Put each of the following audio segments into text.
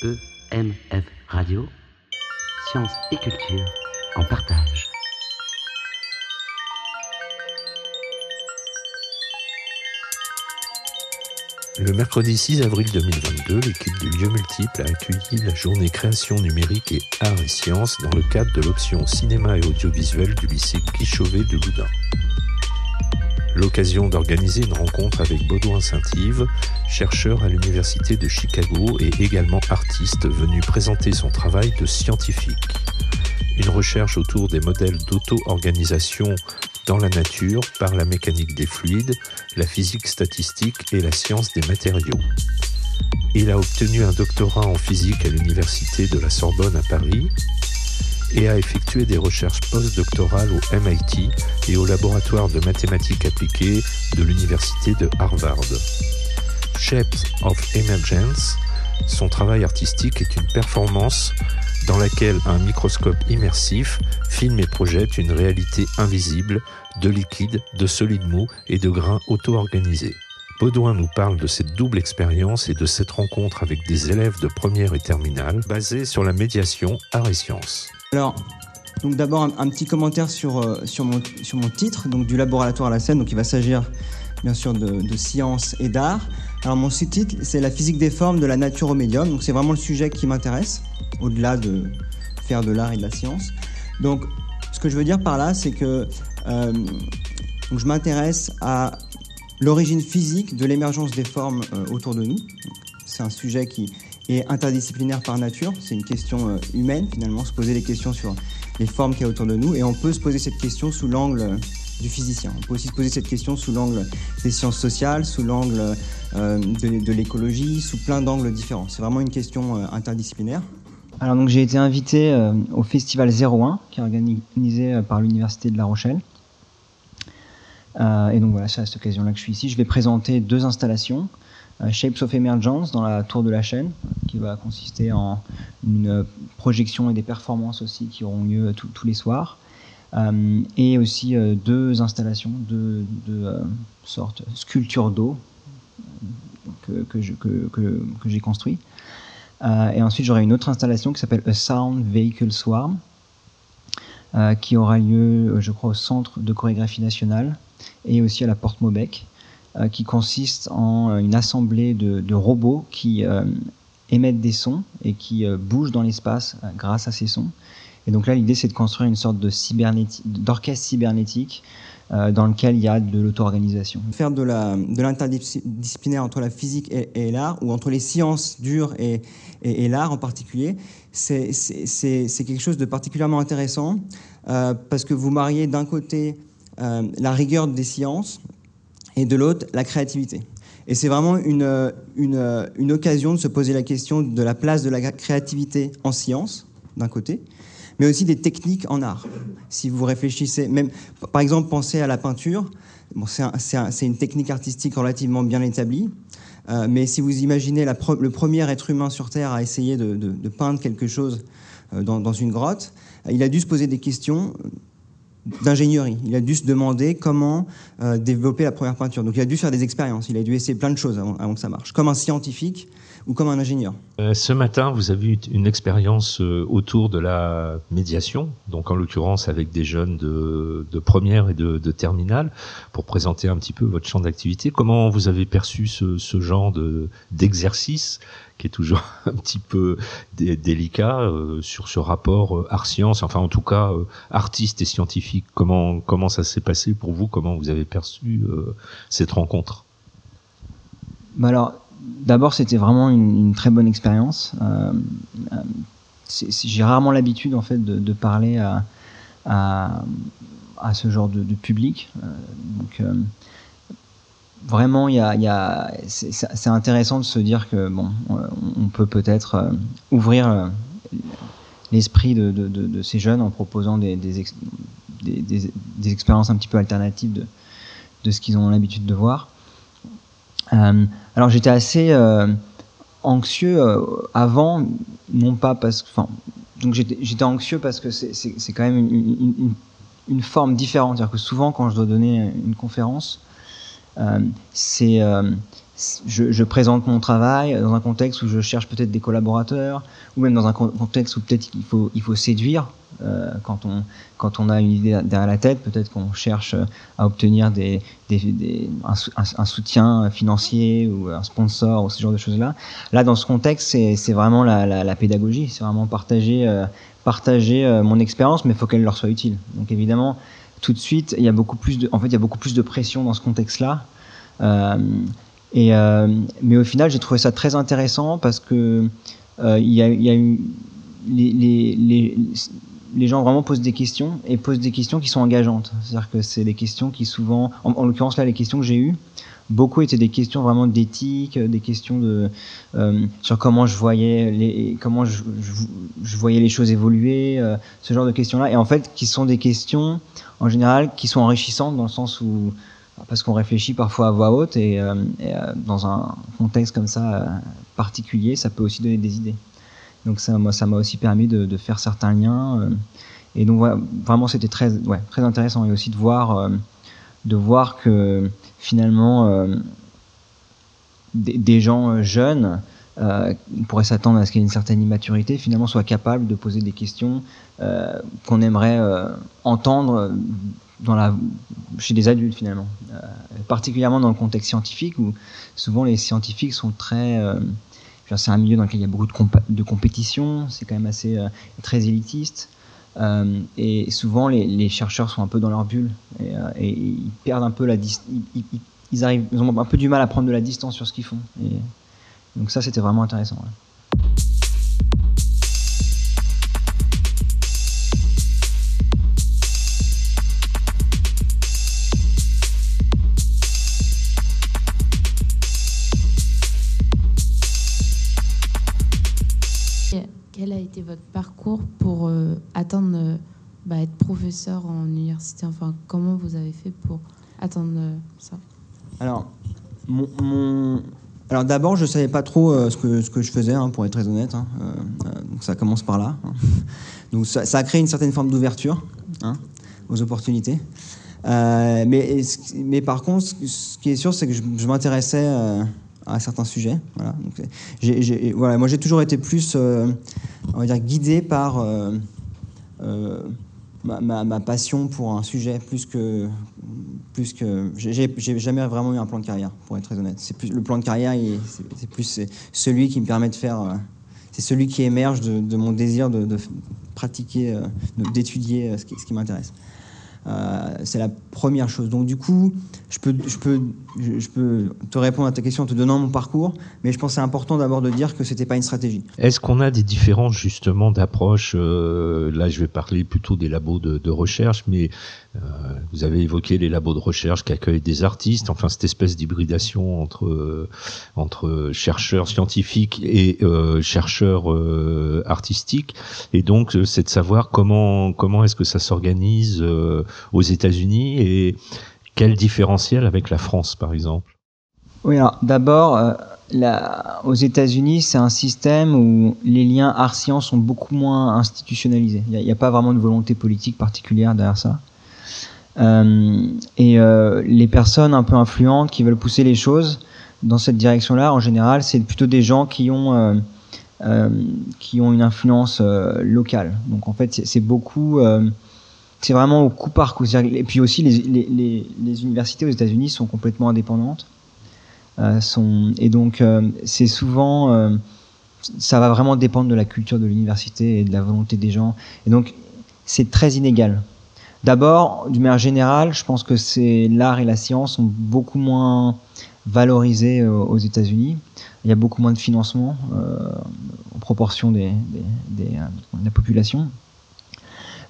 EMF Radio, sciences et culture en partage. Le mercredi 6 avril 2022, l'équipe du Lieu Multiple a accueilli la journée création numérique et arts et sciences dans le cadre de l'option cinéma et audiovisuel du lycée Guichauvet de Loudun. L'occasion d'organiser une rencontre avec Baudouin Saint-Yves, chercheur à l'Université de Chicago et également artiste venu présenter son travail de scientifique. Une recherche autour des modèles d'auto-organisation dans la nature par la mécanique des fluides, la physique statistique et la science des matériaux. Il a obtenu un doctorat en physique à l'Université de la Sorbonne à Paris et a effectué des recherches postdoctorales au MIT et au laboratoire de mathématiques appliquées de l'Université de Harvard. Shapes of Emergence, son travail artistique est une performance dans laquelle un microscope immersif filme et projette une réalité invisible de liquide, de solide mou et de grains auto-organisés. Baudouin nous parle de cette double expérience et de cette rencontre avec des élèves de première et terminale basée sur la médiation art et sciences. Alors, donc d'abord un, petit commentaire sur, euh, sur, mon, sur mon titre, donc du laboratoire à la scène. Donc il va s'agir bien sûr de, de science et d'art. Alors mon sous-titre, c'est la physique des formes de la nature au médium. Donc c'est vraiment le sujet qui m'intéresse, au-delà de faire de l'art et de la science. Donc ce que je veux dire par là, c'est que euh, je m'intéresse à l'origine physique de l'émergence des formes euh, autour de nous. C'est un sujet qui est interdisciplinaire par nature. C'est une question euh, humaine finalement, se poser des questions sur les formes qu'il y a autour de nous. Et on peut se poser cette question sous l'angle du physicien. On peut aussi se poser cette question sous l'angle des sciences sociales, sous l'angle de, de l'écologie, sous plein d'angles différents. C'est vraiment une question interdisciplinaire. Alors donc j'ai été invité au festival 01 qui est organisé par l'université de La Rochelle. Euh, et donc voilà, c'est à cette occasion-là que je suis ici. Je vais présenter deux installations. Euh, Shapes of Emergence dans la tour de la chaîne, qui va consister en une projection et des performances aussi qui auront lieu tous les soirs. Euh, et aussi deux installations de, de sorte sculpture d'eau que, que, que, que j'ai construit. et ensuite, j'aurai une autre installation qui s'appelle A Sound Vehicle Swarm, qui aura lieu, je crois, au Centre de chorégraphie nationale, et aussi à la porte Maubec, euh, qui consiste en euh, une assemblée de, robots qui euh, émettent des sons et qui bougent dans l'espace grâce à ces sons. Et donc là, l'idée, c'est de construire une sorte d'orchestre cybernétique dans lequel il y a de l'auto-organisation. Faire de l'interdisciplinaire entre la physique et, l'art, ou entre les sciences dures et, et, l'art en particulier, c'est quelque chose de particulièrement intéressant parce que vous mariez d'un côté euh, la rigueur des sciences et de l'autre, la créativité. Et c'est vraiment une, une, occasion de se poser la question de la place de la créativité en science, d'un côté, mais aussi des techniques en art. Si vous réfléchissez, même, par exemple, pensez à la peinture. Bon, c'est une technique artistique relativement bien établie, euh, mais si vous imaginez le premier être humain sur Terre à essayer de, de, peindre quelque chose euh, dans, dans, une grotte, il a dû se poser des questions d'ingénierie. Il a dû se demander comment euh, développer la première peinture. Donc il a dû faire des expériences, il a dû essayer plein de choses avant, que ça marche, comme un scientifique ou comme un ingénieur? Euh, ce matin, vous avez eu une expérience euh, autour de la médiation, donc en l'occurrence avec des jeunes de, première et de, terminale, pour présenter un petit peu votre champ d'activité. Comment vous avez perçu ce, ce genre d'exercice qui est toujours un petit peu délicat euh, sur ce rapport euh, art-science, enfin en tout cas euh, artiste et scientifique. Comment comment ça s'est passé pour vous? Comment vous avez perçu cette rencontre? Bah alors d'abord c'était vraiment une, très bonne expérience. J'ai rarement l'habitude en fait de, parler à, ce genre de, public. donc vraiment, c'est intéressant de se dire que bon, on peut peut-être euh, ouvrir euh, l'esprit de, ces jeunes en proposant des, des, expériences un petit peu alternatives de ce qu'ils ont l'habitude de voir. Euh, alors j'étais assez anxieux avant, non pas parce que, enfin, donc j'étais anxieux parce que c'est quand même une, forme différente. C'est-à-dire que souvent, quand je dois donner une conférence, euh, c'est euh, je, je, présente mon travail dans un contexte où je cherche peut-être des collaborateurs, ou même dans un contexte où peut-être il faut, il faut séduire. Euh, quand, on, quand on a une idée derrière la tête, peut-être qu'on cherche à obtenir des, des, des un, un, soutien financier ou un sponsor ou ce genre de choses-là. Là, dans ce contexte, c'est vraiment la, la, la pédagogie, c'est vraiment partager, euh, partager euh, mon expérience, mais il faut qu'elle leur soit utile. Donc évidemment, tout de suite, il y a beaucoup plus de, en fait, il y a beaucoup plus de pression dans ce contexte-là. Euh, et, euh, mais au final, j'ai trouvé ça très intéressant parce que euh, il y a, y a eu les, les, les, gens vraiment posent des questions et posent des questions qui sont engageantes. C'est-à-dire que c'est des questions qui souvent, en, en l'occurrence là, les questions que j'ai eues, beaucoup étaient des questions vraiment d'éthique, des questions de euh, sur comment je voyais les comment je, je, je voyais les choses évoluer, euh, ce genre de questions-là. Et en fait, qui sont des questions en général qui sont enrichissantes dans le sens où parce qu'on réfléchit parfois à voix haute et, euh, euh, dans un contexte comme ça euh, particulier, ça peut aussi donner des idées. Donc ça, moi, ça m'a aussi permis de, faire certains liens. Et donc vraiment, c'était très, intéressant et aussi de voir, de voir que finalement, des, des, gens jeunes pourrait s'attendre à ce qu'il y ait une certaine immaturité, finalement soient capables de poser des questions qu'on aimerait entendre dans la, chez des adultes finalement, euh, particulièrement dans le contexte scientifique où souvent les scientifiques sont très, euh, c'est un milieu dans lequel il y a beaucoup de, comp de compétition, c'est quand même assez euh, très élitiste. Et souvent les, les, chercheurs sont un peu dans leur bulle et, ils perdent un peu la ils, ils, arrivent, ils ont un peu du mal à prendre de la distance sur ce qu'ils font. Et donc ça c'était vraiment intéressant. Votre parcours pour euh, atteindre euh, bah, être professeur en université Enfin, comment vous avez fait pour atteindre euh, ça? Alors, mon. Alors d'abord, je ne savais pas trop euh, ce, que, ce que je faisais, hein, pour être très honnête. Hein. Donc ça commence par là. Hein. Donc ça, a créé une certaine forme d'ouverture aux opportunités. Mais, mais par contre, ce qui est sûr, c'est que je m'intéressais à certains sujets. Voilà. Moi, j'ai toujours été plus, euh, on va dire, guidé par euh, euh, ma, passion pour un sujet plus que, plus que, j'ai jamais vraiment eu un plan de carrière, pour être très honnête. Plus le plan de carrière, c'est plus celui qui me permet de faire, c'est celui qui émerge de, mon désir de, pratiquer, d'étudier ce qui m'intéresse. Euh, c'est la première chose. Donc du coup, je peux, je, peux, je peux te répondre à ta question en te donnant mon parcours, mais je pense c'est important d'abord de dire que c'était pas une stratégie. Est-ce qu'on a des différences justement d'approche euh, Là, je vais parler plutôt des labos de, de recherche, mais vous avez évoqué les labos de recherche qui accueillent des artistes, enfin cette espèce d'hybridation entre euh, chercheurs scientifiques et euh, chercheurs euh, artistiques. Et donc, c'est de savoir comment comment est-ce que ça s'organise aux États-Unis et quel différentiel avec la France, par exemple Oui, alors d'abord, euh, aux États-Unis, c'est un système où les liens art-science sont beaucoup moins institutionnalisés. Il n'y a, pas vraiment de volonté politique particulière derrière ça. Euh, et euh, les personnes un peu influentes qui veulent pousser les choses dans cette direction-là, en général, c'est plutôt des gens qui ont euh, qui ont une influence locale. Donc en fait, c'est beaucoup c'est vraiment au coup par coup. Et puis aussi, les, universités aux États-Unis sont complètement indépendantes. Sont, et donc, c'est souvent. Ça va vraiment dépendre de la culture de l'université et de la volonté des gens. Et donc, c'est très inégal. D'abord, d'une manière générale, je pense que l'art et la science sont beaucoup moins valorisés aux États-Unis. Il y a beaucoup moins de financement euh, en proportion des, des, de la population.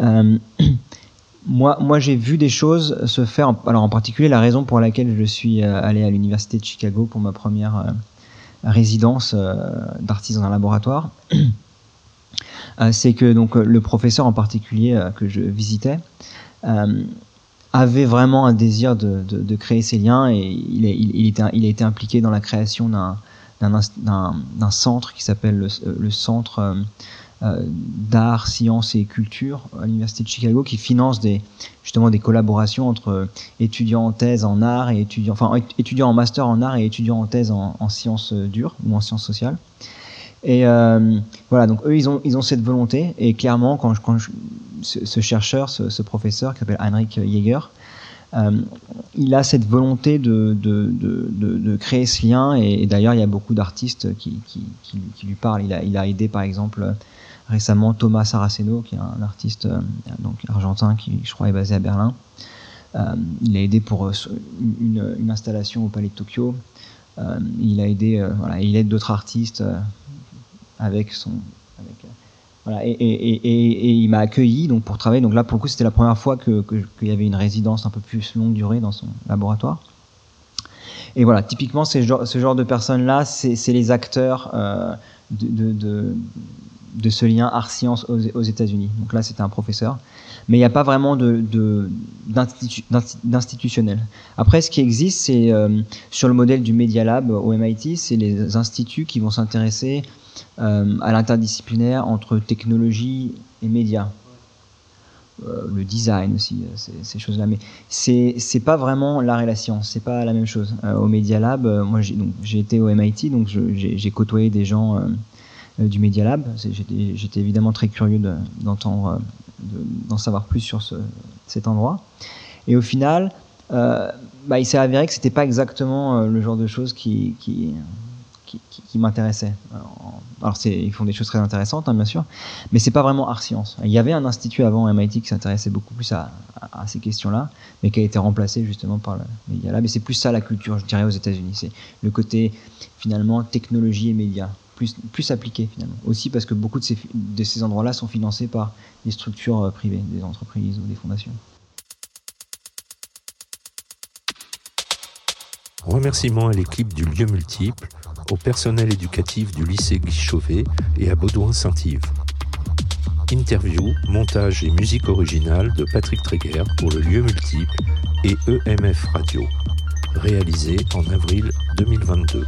Euh, moi, moi j'ai vu des choses se faire. Alors, en particulier, la raison pour laquelle je suis euh, allé à l'université de Chicago pour ma première euh, résidence euh, d'artiste dans un laboratoire, euh, c'est que donc le professeur en particulier euh, que je visitais avait vraiment un désir de, créer ces liens et il, a été impliqué dans la création d'un centre qui s'appelle le, centre d'art, sciences et culture à l'université de Chicago qui finance justement des collaborations entre étudiants en thèse en art et étudiants, enfin étudiants en master en art et étudiants en thèse en sciences dures ou en sciences sociales. Et euh, voilà, donc eux, ils ont, ils ont cette volonté. Et clairement, quand, quand ce, chercheur, ce, professeur qui s'appelle Heinrich Jäger, euh, il a cette volonté de, de, de, de créer ce lien. Et, d'ailleurs, il y a beaucoup d'artistes qui, qui, qui, lui parlent. Il a, il a aidé, par exemple, récemment Thomas Saraceno, qui est un artiste euh, donc argentin qui, je crois, est basé à Berlin. il a aidé pour une, une, installation au Palais de Tokyo. il a aidé, voilà, il aide d'autres artistes avec son. Euh, et, et, et, et, il m'a accueilli donc pour travailler. Donc là, pour le coup, c'était la première fois qu'il que, y avait une résidence un peu plus longue durée dans son laboratoire. Et voilà, typiquement, ce genre, ce genre de personnes-là, c'est les acteurs euh, de, ce lien art-science aux, États-Unis. Donc là, c'était un professeur. Mais il n'y a pas vraiment d'institutionnel. Après, ce qui existe, c'est euh, sur le modèle du Media Lab au MIT, c'est les instituts qui vont s'intéresser euh, à l'interdisciplinaire entre technologie et médias. Euh, le design aussi, ces, choses-là. Mais c'est pas vraiment l'art et la science, c'est pas la même chose. au Media Lab, moi j'ai été au MIT, donc j'ai côtoyé des gens du Media Lab. J'étais évidemment très curieux d'entendre, d'en savoir plus sur ce, cet endroit. Et au final, bah, il s'est avéré que c'était pas exactement le genre de choses qui, qui m'intéressait. Alors, ils font des choses très intéressantes, hein, bien sûr, mais c'est pas vraiment art science. Il y avait un institut avant MIT qui s'intéressait beaucoup plus à, ces questions-là, mais qui a été remplacé justement par le Media Lab. Et c'est plus ça la culture, je dirais, aux États-Unis. C'est le côté finalement technologie et médias, plus, plus appliqué finalement. Aussi parce que beaucoup de ces, endroits-là sont financés par des structures euh, privées, des entreprises ou des fondations. Remerciements à l'équipe du lieu multiple au personnel éducatif du lycée Guy Chauvet et à Baudouin-Saint-Yves. Interview, montage et musique originale de Patrick Tréguer pour le lieu multiple et EMF Radio, réalisé en avril 2022.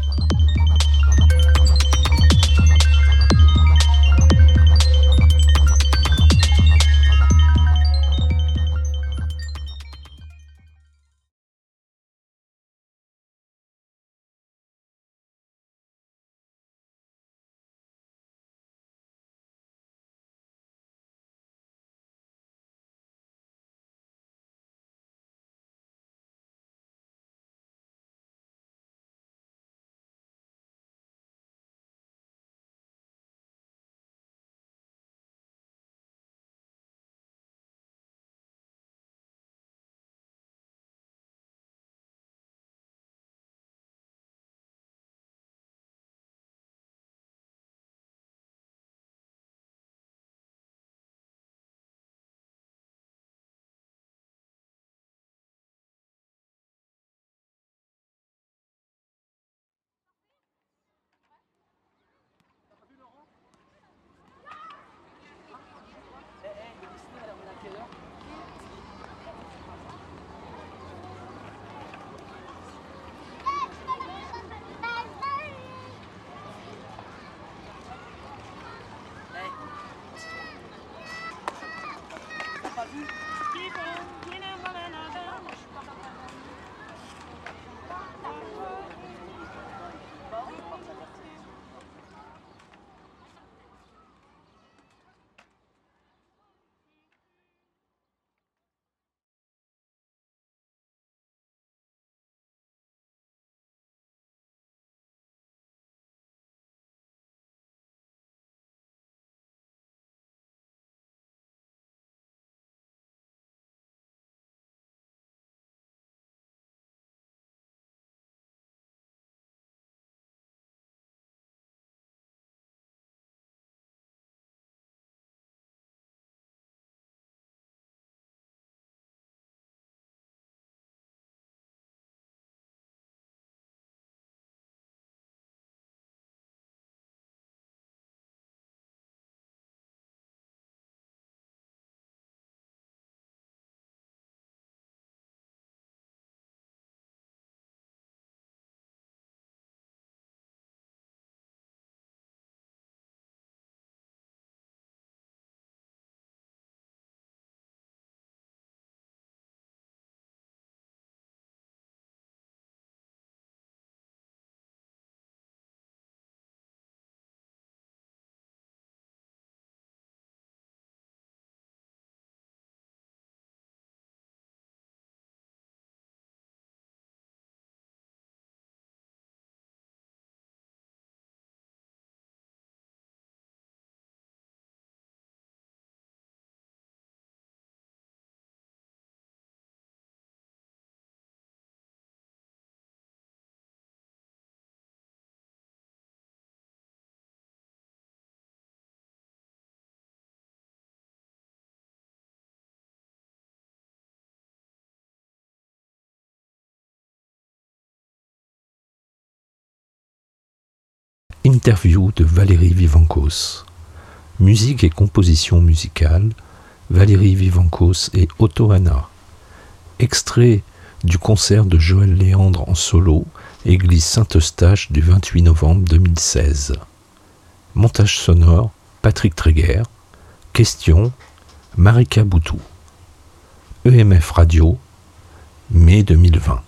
Interview de Valérie Vivancos. Musique et composition musicale, Valérie Vivancos et Otto Hanna. Extrait du concert de Joël Léandre en solo, Église Saint-Eustache du 28 novembre 2016. Montage sonore, Patrick Tréguer. Question, Marika Boutou. EMF Radio, mai 2020.